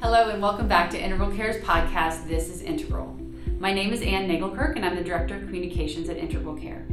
Hello, and welcome back to Integral Care's podcast, This is Integral. My name is Ann Nagelkirk, and I'm the Director of Communications at Integral Care.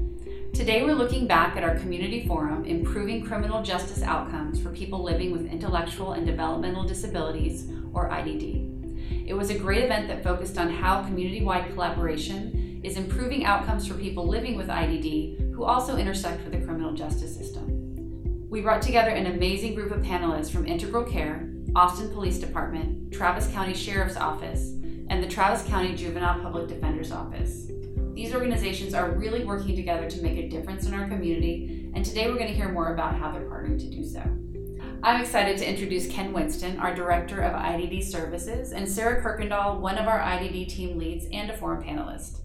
Today, we're looking back at our community forum, Improving Criminal Justice Outcomes for People Living with Intellectual and Developmental Disabilities, or IDD. It was a great event that focused on how community wide collaboration is improving outcomes for people living with IDD who also intersect with the criminal justice system. We brought together an amazing group of panelists from Integral Care, Austin Police Department, Travis County Sheriff's Office, and the Travis County Juvenile Public Defender's Office. These organizations are really working together to make a difference in our community, and today we're going to hear more about how they're partnering to do so. I'm excited to introduce Ken Winston, our Director of IDD Services, and Sarah Kirkendall, one of our IDD team leads and a forum panelist.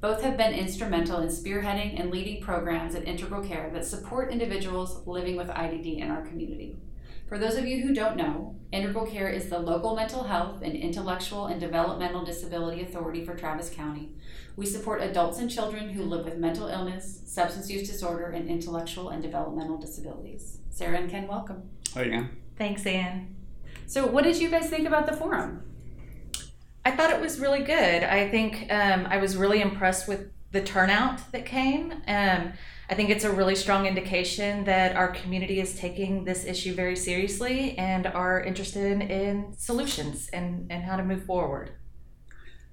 Both have been instrumental in spearheading and leading programs at Integral Care that support individuals living with IDD in our community. For those of you who don't know, Integral Care is the local mental health and intellectual and developmental disability authority for Travis County. We support adults and children who live with mental illness, substance use disorder, and intellectual and developmental disabilities. Sarah and Ken, welcome. Hi, Ann. Thanks, Ann. So, what did you guys think about the forum? I thought it was really good. I think um, I was really impressed with the turnout that came. Um, I think it's a really strong indication that our community is taking this issue very seriously and are interested in solutions and, and how to move forward.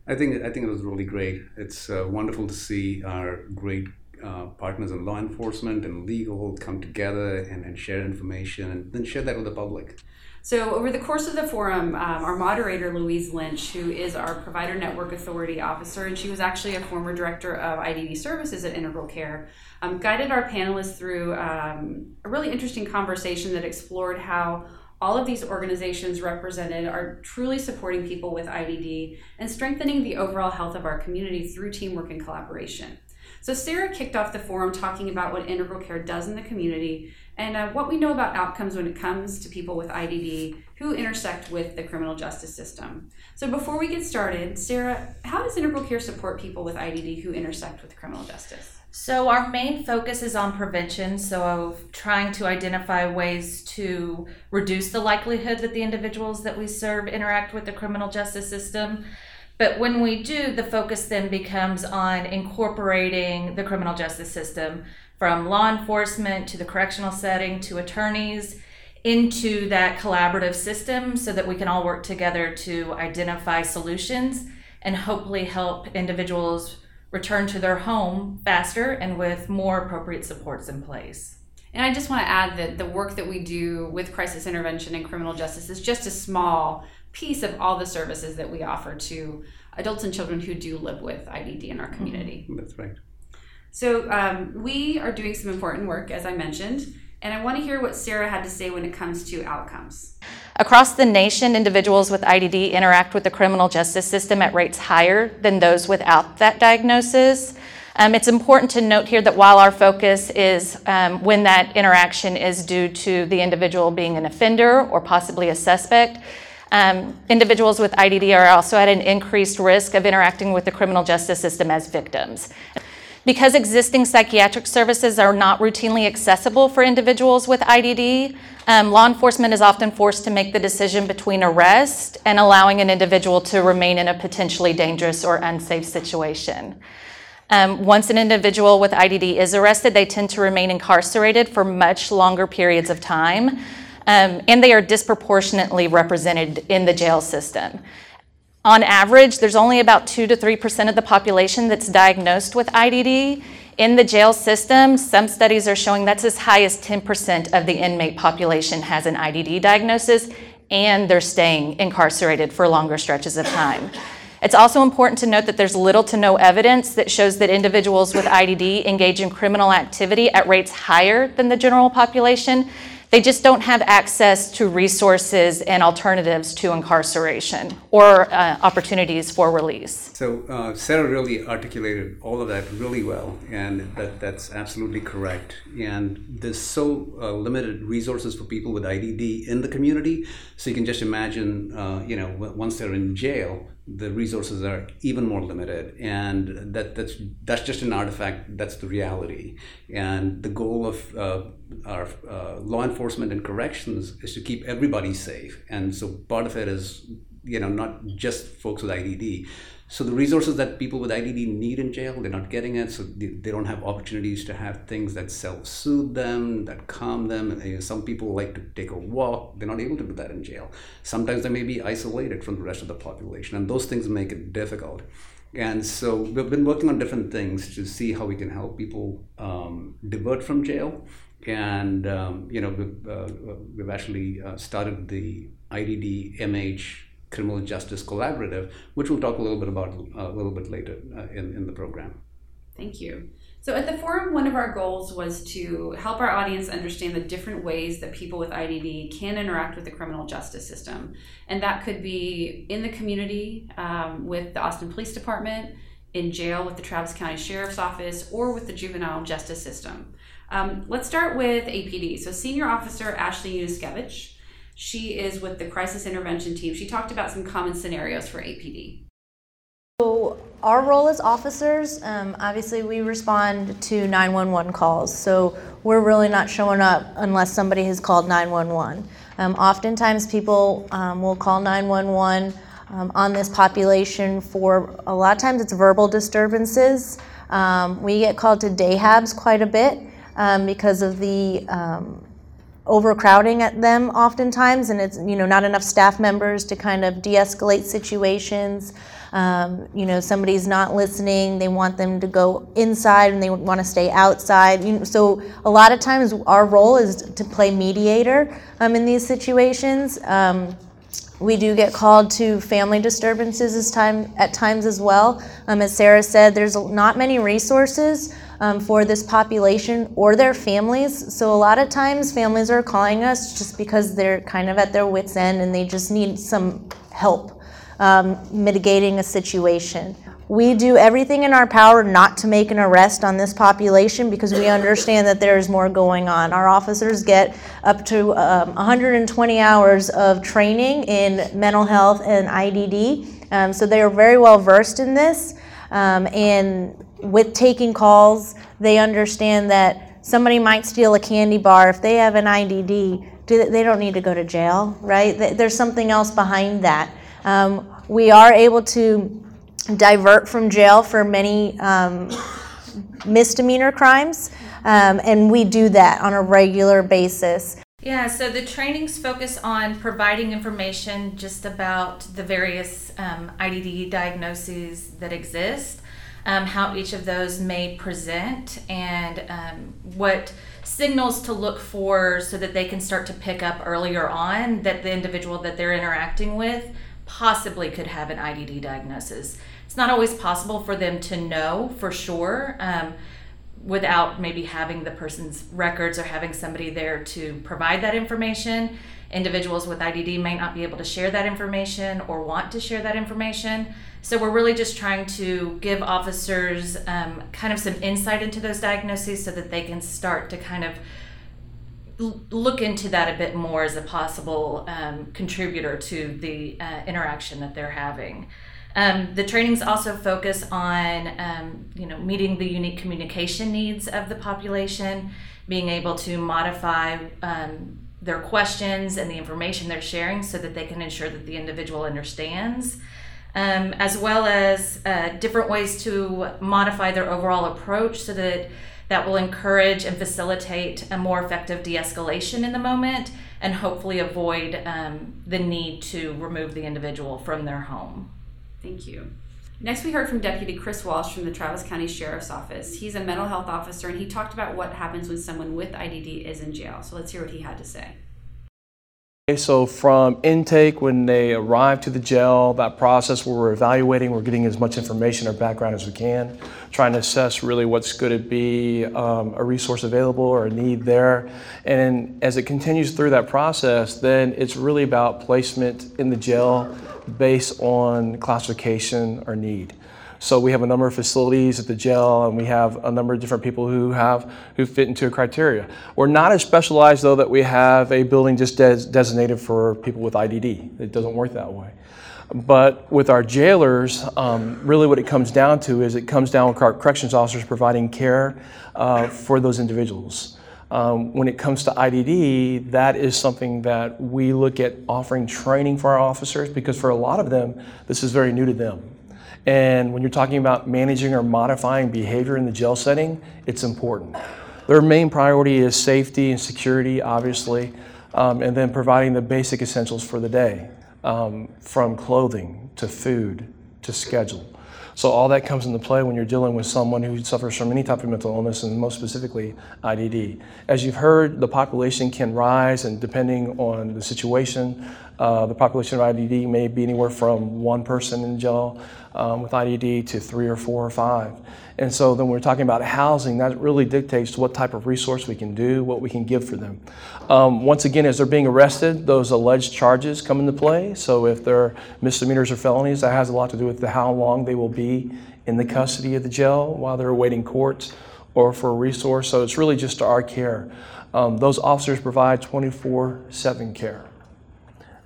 I think I think it was really great. It's uh, wonderful to see our great uh, partners in law enforcement and legal come together and, and share information and then share that with the public. So, over the course of the forum, um, our moderator, Louise Lynch, who is our Provider Network Authority officer, and she was actually a former director of IDD services at Integral Care, um, guided our panelists through um, a really interesting conversation that explored how all of these organizations represented are truly supporting people with IDD and strengthening the overall health of our community through teamwork and collaboration. So, Sarah kicked off the forum talking about what Integral Care does in the community and uh, what we know about outcomes when it comes to people with IDD who intersect with the criminal justice system. So, before we get started, Sarah, how does Integral Care support people with IDD who intersect with criminal justice? So, our main focus is on prevention, so trying to identify ways to reduce the likelihood that the individuals that we serve interact with the criminal justice system. But when we do, the focus then becomes on incorporating the criminal justice system from law enforcement to the correctional setting to attorneys into that collaborative system so that we can all work together to identify solutions and hopefully help individuals return to their home faster and with more appropriate supports in place. And I just want to add that the work that we do with crisis intervention and criminal justice is just a small piece of all the services that we offer to adults and children who do live with IDD in our community. That's right. So um, we are doing some important work, as I mentioned, and I want to hear what Sarah had to say when it comes to outcomes. Across the nation, individuals with IDD interact with the criminal justice system at rates higher than those without that diagnosis. Um, it's important to note here that while our focus is um, when that interaction is due to the individual being an offender or possibly a suspect, um, individuals with IDD are also at an increased risk of interacting with the criminal justice system as victims. Because existing psychiatric services are not routinely accessible for individuals with IDD, um, law enforcement is often forced to make the decision between arrest and allowing an individual to remain in a potentially dangerous or unsafe situation. Um, once an individual with IDD is arrested, they tend to remain incarcerated for much longer periods of time, um, and they are disproportionately represented in the jail system. On average, there's only about 2 to 3% of the population that's diagnosed with IDD. In the jail system, some studies are showing that's as high as 10% of the inmate population has an IDD diagnosis, and they're staying incarcerated for longer stretches of time. It's also important to note that there's little to no evidence that shows that individuals with IDD engage in criminal activity at rates higher than the general population. They just don't have access to resources and alternatives to incarceration or uh, opportunities for release. So uh, Sarah really articulated all of that really well, and that, that's absolutely correct. And there's so uh, limited resources for people with IDD in the community. So you can just imagine, uh, you know, once they're in jail, the resources are even more limited and that that's that's just an artifact that's the reality and the goal of uh, our uh, law enforcement and corrections is to keep everybody safe and so part of it is you know, not just folks with IDD. So the resources that people with IDD need in jail, they're not getting it. So they, they don't have opportunities to have things that self-soothe them, that calm them. And, you know, some people like to take a walk. They're not able to do that in jail. Sometimes they may be isolated from the rest of the population, and those things make it difficult. And so we've been working on different things to see how we can help people um, divert from jail. And um, you know, we've, uh, we've actually uh, started the IDD MH Criminal Justice Collaborative, which we'll talk a little bit about uh, a little bit later uh, in, in the program. Thank you. So, at the forum, one of our goals was to help our audience understand the different ways that people with IDD can interact with the criminal justice system. And that could be in the community um, with the Austin Police Department, in jail with the Travis County Sheriff's Office, or with the juvenile justice system. Um, let's start with APD. So, Senior Officer Ashley Yunuskevich she is with the crisis intervention team. She talked about some common scenarios for APD. So, our role as officers, um, obviously, we respond to 911 calls. So, we're really not showing up unless somebody has called 911. Um, oftentimes, people um, will call 911 um, on this population for a lot of times it's verbal disturbances. Um, we get called to day habs quite a bit um, because of the overcrowding at them oftentimes and it's you know not enough staff members to kind of de-escalate situations. Um, you know somebody's not listening they want them to go inside and they want to stay outside. You know, so a lot of times our role is to play mediator um, in these situations. Um, we do get called to family disturbances as time, at times as well. Um, as Sarah said, there's not many resources um, for this population or their families. So a lot of times families are calling us just because they're kind of at their wits' end and they just need some help um, mitigating a situation. We do everything in our power not to make an arrest on this population because we understand that there is more going on. Our officers get up to um, 120 hours of training in mental health and IDD, um, so they are very well versed in this. Um, and with taking calls, they understand that somebody might steal a candy bar if they have an IDD. They don't need to go to jail, right? There's something else behind that. Um, we are able to divert from jail for many um, misdemeanor crimes, um, and we do that on a regular basis. Yeah, so the trainings focus on providing information just about the various um, IDD diagnoses that exist, um, how each of those may present, and um, what signals to look for so that they can start to pick up earlier on that the individual that they're interacting with possibly could have an IDD diagnosis. It's not always possible for them to know for sure um, without maybe having the person's records or having somebody there to provide that information. Individuals with IDD may not be able to share that information or want to share that information. So we're really just trying to give officers um, kind of some insight into those diagnoses so that they can start to kind of look into that a bit more as a possible um, contributor to the uh, interaction that they're having. Um, the trainings also focus on, um, you know, meeting the unique communication needs of the population, being able to modify um, their questions and the information they're sharing so that they can ensure that the individual understands, um, as well as uh, different ways to modify their overall approach so that that will encourage and facilitate a more effective de-escalation in the moment and hopefully avoid um, the need to remove the individual from their home. Thank you. Next, we heard from Deputy Chris Walsh from the Travis County Sheriff's Office. He's a mental health officer and he talked about what happens when someone with IDD is in jail. So let's hear what he had to say. Okay, so from intake, when they arrive to the jail, that process where we're evaluating, we're getting as much information or background as we can, trying to assess really what's going to be um, a resource available or a need there. And as it continues through that process, then it's really about placement in the jail based on classification or need. So we have a number of facilities at the jail, and we have a number of different people who have who fit into a criteria. We're not as specialized though that we have a building just des- designated for people with IDD. It doesn't work that way. But with our jailers, um, really what it comes down to is it comes down with corrections officers providing care uh, for those individuals. Um, when it comes to IDD, that is something that we look at offering training for our officers because for a lot of them, this is very new to them. And when you're talking about managing or modifying behavior in the jail setting, it's important. Their main priority is safety and security, obviously, um, and then providing the basic essentials for the day, um, from clothing to food to schedule. So all that comes into play when you're dealing with someone who suffers from any type of mental illness, and most specifically IDD. As you've heard, the population can rise, and depending on the situation, uh, the population of IDD may be anywhere from one person in jail um, with IDD to three or four or five. And so then we're talking about housing, that really dictates what type of resource we can do, what we can give for them. Um, once again, as they're being arrested, those alleged charges come into play. So if they're misdemeanors or felonies, that has a lot to do with the, how long they will be in the custody of the jail while they're awaiting court or for a resource. So it's really just our care. Um, those officers provide 24 7 care.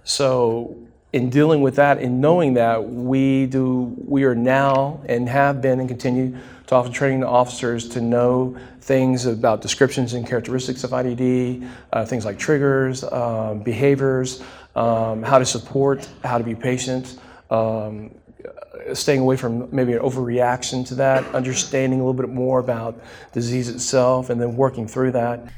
So in dealing with that and knowing that we do we are now and have been and continue to offer training to officers to know things about descriptions and characteristics of IDD, uh, things like triggers, um, behaviors, um, how to support, how to be patient, um, staying away from maybe an overreaction to that, understanding a little bit more about disease itself, and then working through that.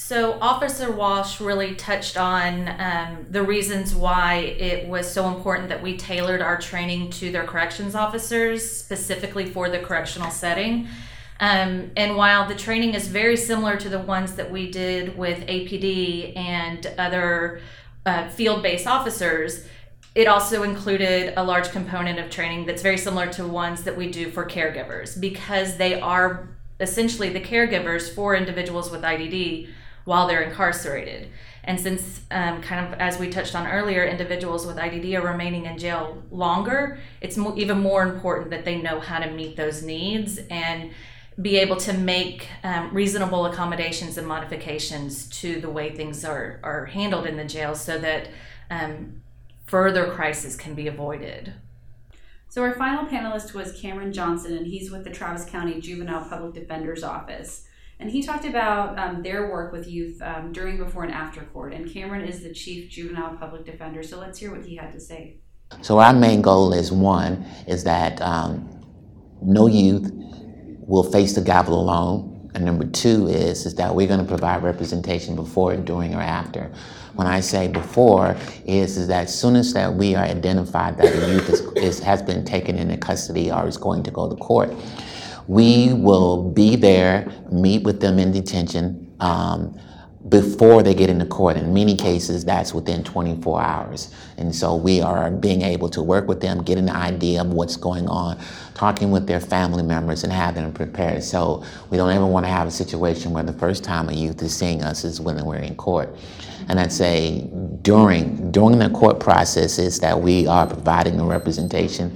So, Officer Walsh really touched on um, the reasons why it was so important that we tailored our training to their corrections officers, specifically for the correctional setting. Um, and while the training is very similar to the ones that we did with APD and other uh, field based officers, it also included a large component of training that's very similar to ones that we do for caregivers because they are essentially the caregivers for individuals with IDD while they're incarcerated. And since, um, kind of as we touched on earlier, individuals with IDD are remaining in jail longer, it's mo- even more important that they know how to meet those needs and be able to make um, reasonable accommodations and modifications to the way things are, are handled in the jail so that um, further crisis can be avoided. So, our final panelist was Cameron Johnson, and he's with the Travis County Juvenile Public Defender's Office. And he talked about um, their work with youth um, during, before, and after court. And Cameron is the chief juvenile public defender. So let's hear what he had to say. So our main goal is one is that um, no youth will face the gavel alone, and number two is is that we're going to provide representation before, during, or after. When I say before, is is that as soon as that we are identified that a youth is, is has been taken into custody or is going to go to court we will be there, meet with them in detention um, before they get into court. In many cases, that's within 24 hours. And so we are being able to work with them, get an idea of what's going on, talking with their family members, and having them prepared. So we don't ever want to have a situation where the first time a youth is seeing us is when we're in court. And I'd say during during the court process is that we are providing a representation,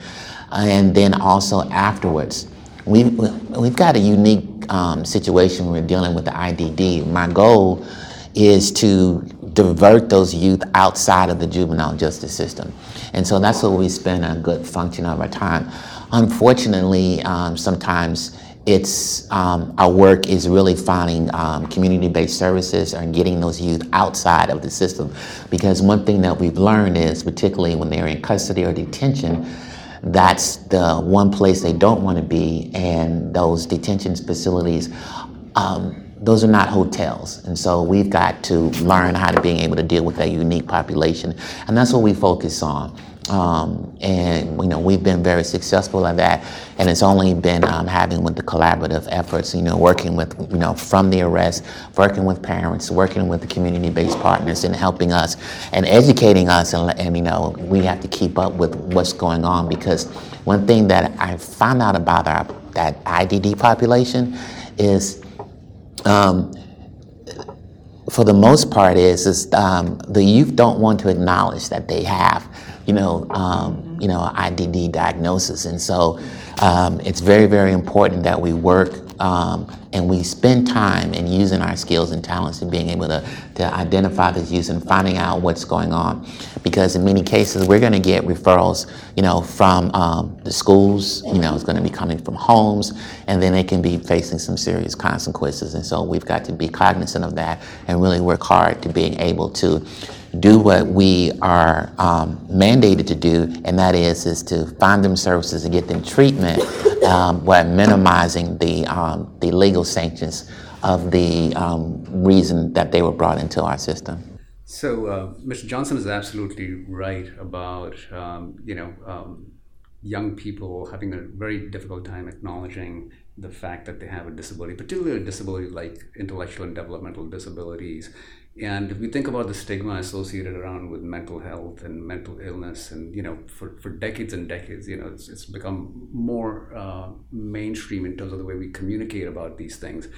and then also afterwards We've, we've got a unique um, situation when we're dealing with the IDD. My goal is to divert those youth outside of the juvenile justice system. And so that's where we spend a good function of our time. Unfortunately, um, sometimes it's um, our work is really finding um, community-based services and getting those youth outside of the system because one thing that we've learned is particularly when they're in custody or detention that's the one place they don't want to be, and those detention facilities. Um, those are not hotels. And so we've got to learn how to being able to deal with that unique population. And that's what we focus on. Um, and you know we've been very successful at that, and it's only been um, having with the collaborative efforts. You know, working with you know from the arrest, working with parents, working with the community-based partners, and helping us and educating us. And, and you know, we have to keep up with what's going on because one thing that I found out about our that IDD population is. Um, for the most part, is is um, the youth don't want to acknowledge that they have you know, um, you know, IDD diagnosis. And so um, it's very, very important that we work um, and we spend time in using our skills and talents and being able to, to identify this use and finding out what's going on. Because in many cases, we're going to get referrals, you know, from um, the schools, you know, it's going to be coming from homes, and then they can be facing some serious consequences. And so we've got to be cognizant of that and really work hard to being able to do what we are um, mandated to do, and that is is to find them services and get them treatment, um, while minimizing the um, the legal sanctions of the um, reason that they were brought into our system. So, uh, Mr. Johnson is absolutely right about um, you know um, young people having a very difficult time acknowledging the fact that they have a disability, particularly a disability like intellectual and developmental disabilities and if we think about the stigma associated around with mental health and mental illness, and you know, for, for decades and decades, you know, it's, it's become more uh, mainstream in terms of the way we communicate about these things.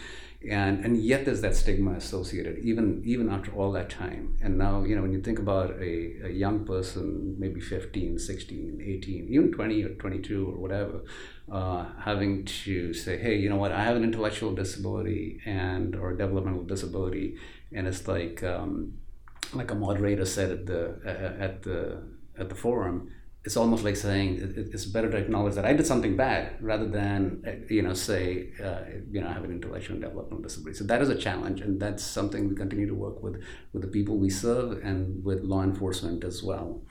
And, and yet there's that stigma associated even even after all that time. And now you know when you think about a, a young person maybe 15 16 18 even 20 or 22 or whatever uh, having to say hey you know what? I have an intellectual disability and or a developmental disability and it's like um, like a moderator said at the at the at the forum it's almost like saying it's better to acknowledge that I did something bad rather than you know say uh, you know I have an intellectual and developmental disability. So that is a challenge, and that's something we continue to work with with the people we serve and with law enforcement as well.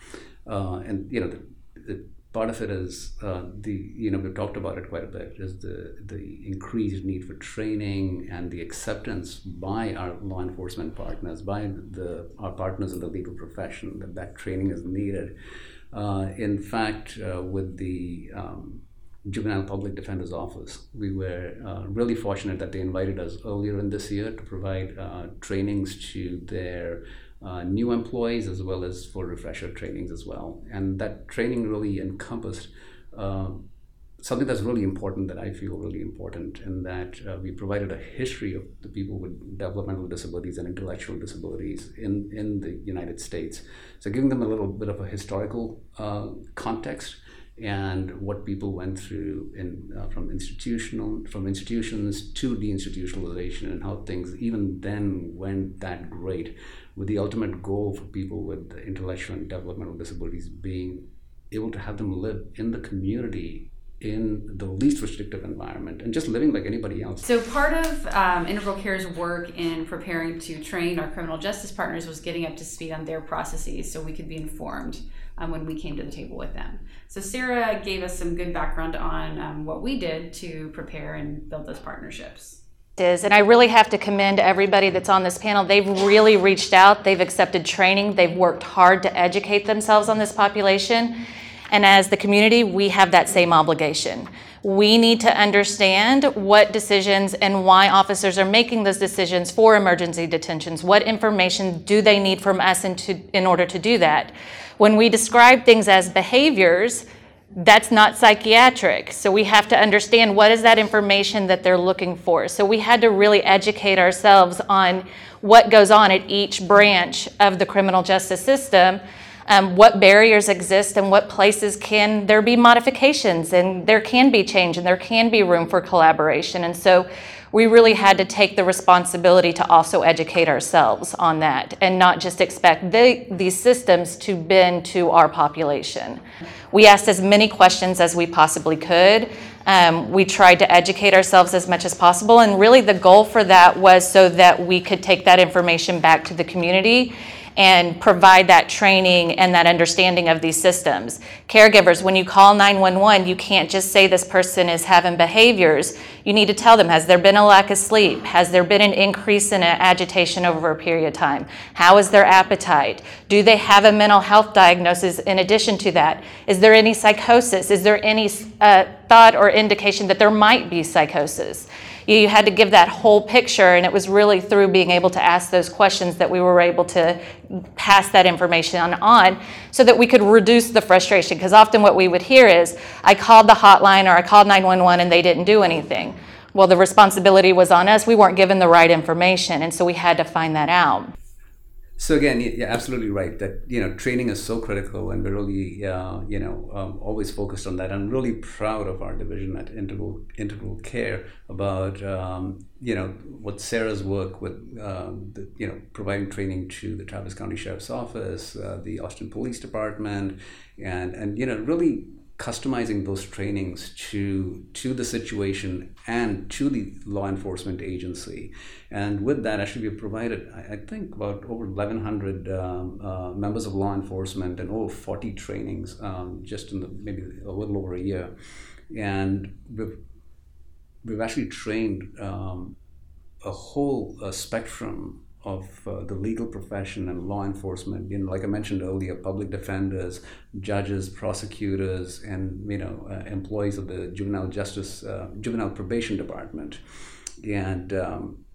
Uh, and you know the, the part of it is uh, the you know we've talked about it quite a bit is the the increased need for training and the acceptance by our law enforcement partners by the our partners in the legal profession that that training is needed uh, in fact uh, with the um, juvenile public defender's office we were uh, really fortunate that they invited us earlier in this year to provide uh, trainings to their uh, new employees as well as for refresher trainings as well. And that training really encompassed uh, something that's really important that I feel really important, and that uh, we provided a history of the people with developmental disabilities and intellectual disabilities in, in the United States. So, giving them a little bit of a historical uh, context and what people went through in uh, from institutional from institutions to deinstitutionalization and how things even then went that great with the ultimate goal for people with intellectual and developmental disabilities being able to have them live in the community in the least restrictive environment and just living like anybody else. So, part of um, Integral Care's work in preparing to train our criminal justice partners was getting up to speed on their processes so we could be informed um, when we came to the table with them. So, Sarah gave us some good background on um, what we did to prepare and build those partnerships is and i really have to commend everybody that's on this panel they've really reached out they've accepted training they've worked hard to educate themselves on this population and as the community we have that same obligation we need to understand what decisions and why officers are making those decisions for emergency detentions what information do they need from us in, to, in order to do that when we describe things as behaviors that's not psychiatric. So we have to understand what is that information that they're looking for. So we had to really educate ourselves on what goes on at each branch of the criminal justice system, um, what barriers exist, and what places can there be modifications, and there can be change, and there can be room for collaboration. And so we really had to take the responsibility to also educate ourselves on that and not just expect the, these systems to bend to our population. We asked as many questions as we possibly could. Um, we tried to educate ourselves as much as possible, and really the goal for that was so that we could take that information back to the community and provide that training and that understanding of these systems. Caregivers, when you call 911, you can't just say this person is having behaviors. You need to tell them has there been a lack of sleep? Has there been an increase in agitation over a period of time? How is their appetite? Do they have a mental health diagnosis in addition to that? Is there any psychosis? Is there any uh, thought or indication that there might be psychosis? You had to give that whole picture and it was really through being able to ask those questions that we were able to pass that information on so that we could reduce the frustration. Because often what we would hear is i called the hotline or i called 911 and they didn't do anything. Well the responsibility was on us. We weren't given the right information and so we had to find that out So again, you're absolutely right that you know training is so critical, and we're really uh, you know um, always focused on that. I'm really proud of our division at Integral Integral Care about um, you know what Sarah's work with um, the, you know providing training to the Travis County Sheriff's Office, uh, the Austin Police Department, and and you know really customizing those trainings to to the situation and to the law enforcement agency. And with that actually we provided i, think about over 1100 um, uh, members of law enforcement and over 40 trainings um, just in the maybe a little over a year. And we've we've actually trained um, a whole uh, spectrum of uh, the legal profession and law enforcement. You know, like I mentioned earlier, public defenders, judges, prosecutors, and you know, uh, employees of the juvenile justice, uh, juvenile probation department, and um,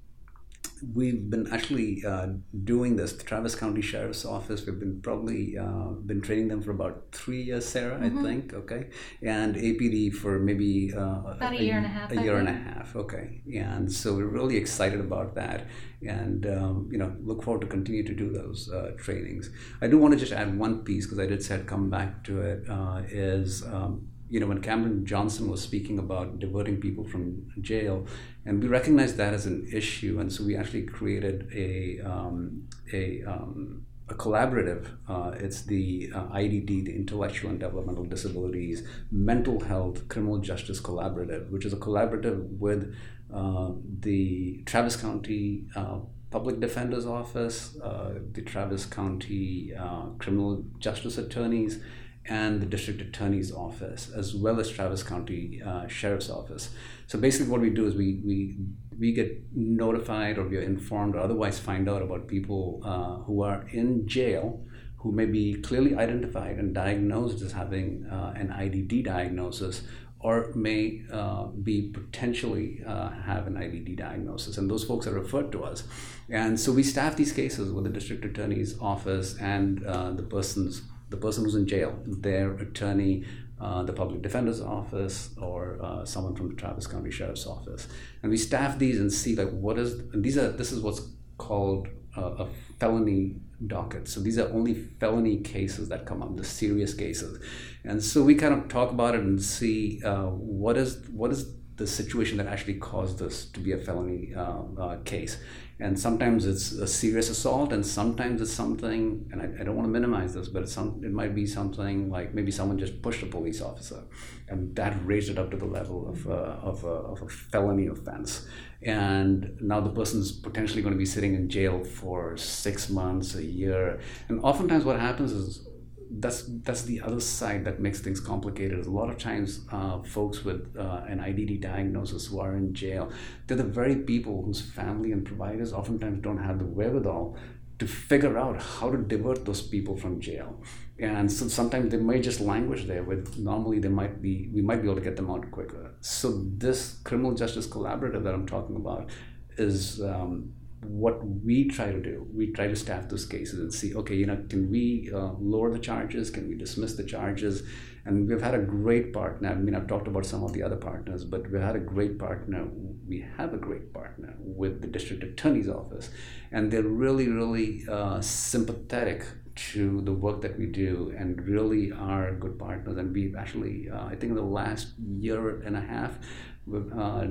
we've been actually uh, doing this. The Travis County Sheriff's Office. We've been probably uh, been training them for about three years, Sarah. Mm-hmm. I think. Okay, and APD for maybe uh, about a, a, year and a half. A year and a half. Okay, and so we're really excited about that, and um, you know look forward to continue to do those uh, trainings. I do want to just add one piece because I did say I'd come back to it. Uh, is um, you know, when Cameron Johnson was speaking about diverting people from jail, and we recognized that as an issue, and so we actually created a um, a um, a collaborative. Uh, it's the uh, IDD, the Intellectual and Developmental Disabilities Mental Health Criminal Justice Collaborative, which is a collaborative with uh, the Travis County uh, Public Defender's Office, uh, the Travis County uh, Criminal Justice Attorneys and the district attorney's office, as well as Travis County uh, Sheriff's Office. So basically, what we do is we we we get notified or we are informed or otherwise find out about people uh, who are in jail who may be clearly identified and diagnosed as having uh, an IDD diagnosis or may uh, be potentially uh, have an IDD diagnosis. And those folks are referred to us. And so we staff these cases with the district attorney's office and uh, the person's the person who's in jail, their attorney, uh, the public defender's office, or uh, someone from the Travis County Sheriff's Office, and we staff these and see like what is and these are this is what's called a, a felony docket. So these are only felony cases that come up, the serious cases, and so we kind of talk about it and see uh, what is what is the situation that actually caused this to be a felony uh, uh, case. And sometimes it's a serious assault and sometimes it's something and I, I don't want to minimize this but some, it might be something like maybe someone just pushed a police officer and that raised it up to the level of, uh, of, a, of a felony offense. And now the person's potentially going to be sitting in jail for six months a year. And oftentimes what happens is that's that's the other side that makes things complicated. A lot of times, uh, folks with uh, an IDD diagnosis who are in jail, they're the very people whose family and providers oftentimes don't have the wherewithal to figure out how to divert those people from jail. And so sometimes they may just languish there. With normally they might be, we might be able to get them out quicker. So this criminal justice collaborative that I'm talking about is um, what we try to do, we try to staff those cases and see, okay, you know, can we uh, lower the charges? Can we dismiss the charges? And we've had a great partner. I mean, I've talked about some of the other partners, but we've had a great partner. We have a great partner with the district attorney's office, and they're really, really uh, sympathetic to the work that we do and really are good partners. And we've actually, uh, I think, in the last year and a half, we've uh,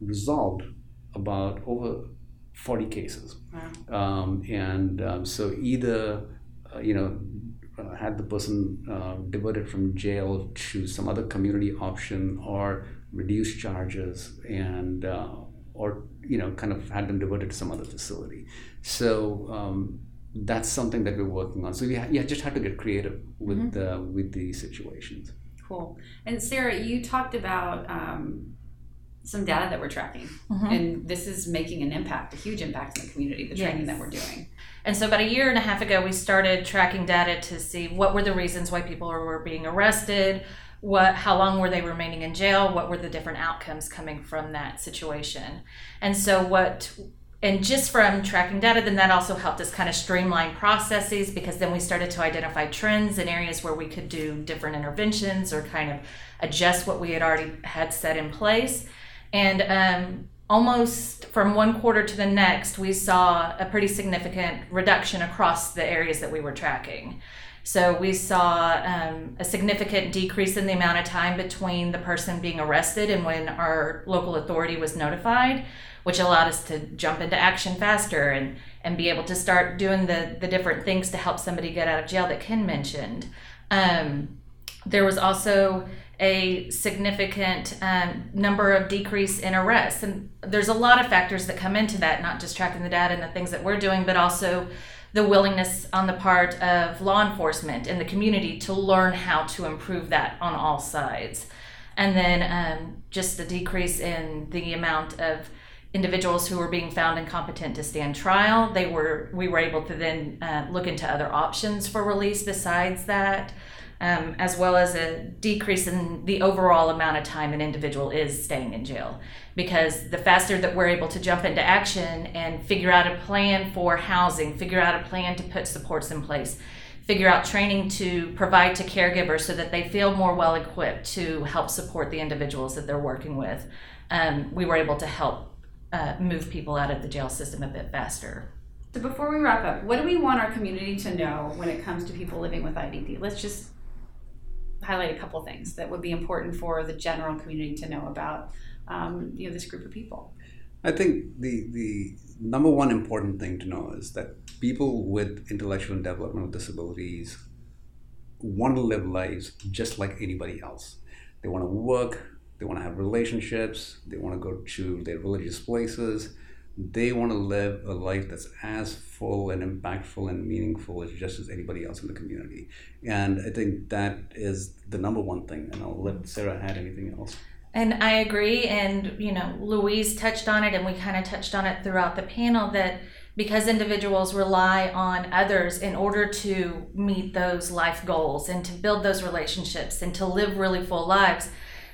resolved about over 40 cases. Wow. Um, and um, so either, uh, you know, uh, had the person uh, diverted from jail to some other community option or reduced charges and uh, or you know kind of had them diverted to some other facility so um, that's something that we're working on so yeah, yeah just had to get creative with mm-hmm. with these situations cool and sarah you talked about um, some data that we're tracking mm-hmm. and this is making an impact a huge impact in the community the yes. training that we're doing and so about a year and a half ago we started tracking data to see what were the reasons why people were being arrested what how long were they remaining in jail what were the different outcomes coming from that situation and so what and just from tracking data then that also helped us kind of streamline processes because then we started to identify trends and areas where we could do different interventions or kind of adjust what we had already had set in place and um, almost from one quarter to the next, we saw a pretty significant reduction across the areas that we were tracking. So we saw um, a significant decrease in the amount of time between the person being arrested and when our local authority was notified, which allowed us to jump into action faster and, and be able to start doing the, the different things to help somebody get out of jail that Ken mentioned. Um, there was also a significant um, number of decrease in arrests. And there's a lot of factors that come into that, not just tracking the data and the things that we're doing, but also the willingness on the part of law enforcement and the community to learn how to improve that on all sides. And then um, just the decrease in the amount of individuals who were being found incompetent to stand trial. They were we were able to then uh, look into other options for release besides that um, as well as a decrease in the overall amount of time an individual is staying in jail. Because the faster that we're able to jump into action and figure out a plan for housing, figure out a plan to put supports in place, figure out training to provide to caregivers so that they feel more well equipped to help support the individuals that they're working with, um, we were able to help uh, move people out of the jail system a bit faster. So before we wrap up, what do we want our community to know when it comes to people living with IDD? Let's just highlight a couple things that would be important for the general community to know about um, you know this group of people. I think the the number one important thing to know is that people with intellectual and developmental disabilities want to live lives just like anybody else. They want to work, they want to have relationships, they want to go to their religious places, they want to live a life that's as full and impactful and meaningful as just as anybody else in the community. And I think that is the number one thing. And I'll let Sarah add anything else. And I agree. And, you know, Louise touched on it, and we kind of touched on it throughout the panel that because individuals rely on others in order to meet those life goals and to build those relationships and to live really full lives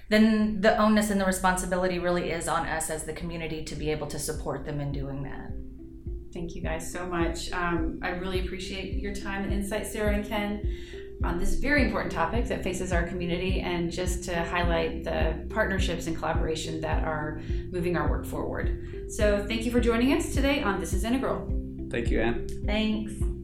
then the onus and the responsibility really is on us as the community to be able to support them in doing that. Thank you guys so much. Um, I really appreciate your time and insight, Sarah and Ken, on this very important topic that faces our community and just to highlight the partnerships and collaboration that are moving our work forward. So, thank you for joining us today on This is Integral. Thank you, Ann. Thanks.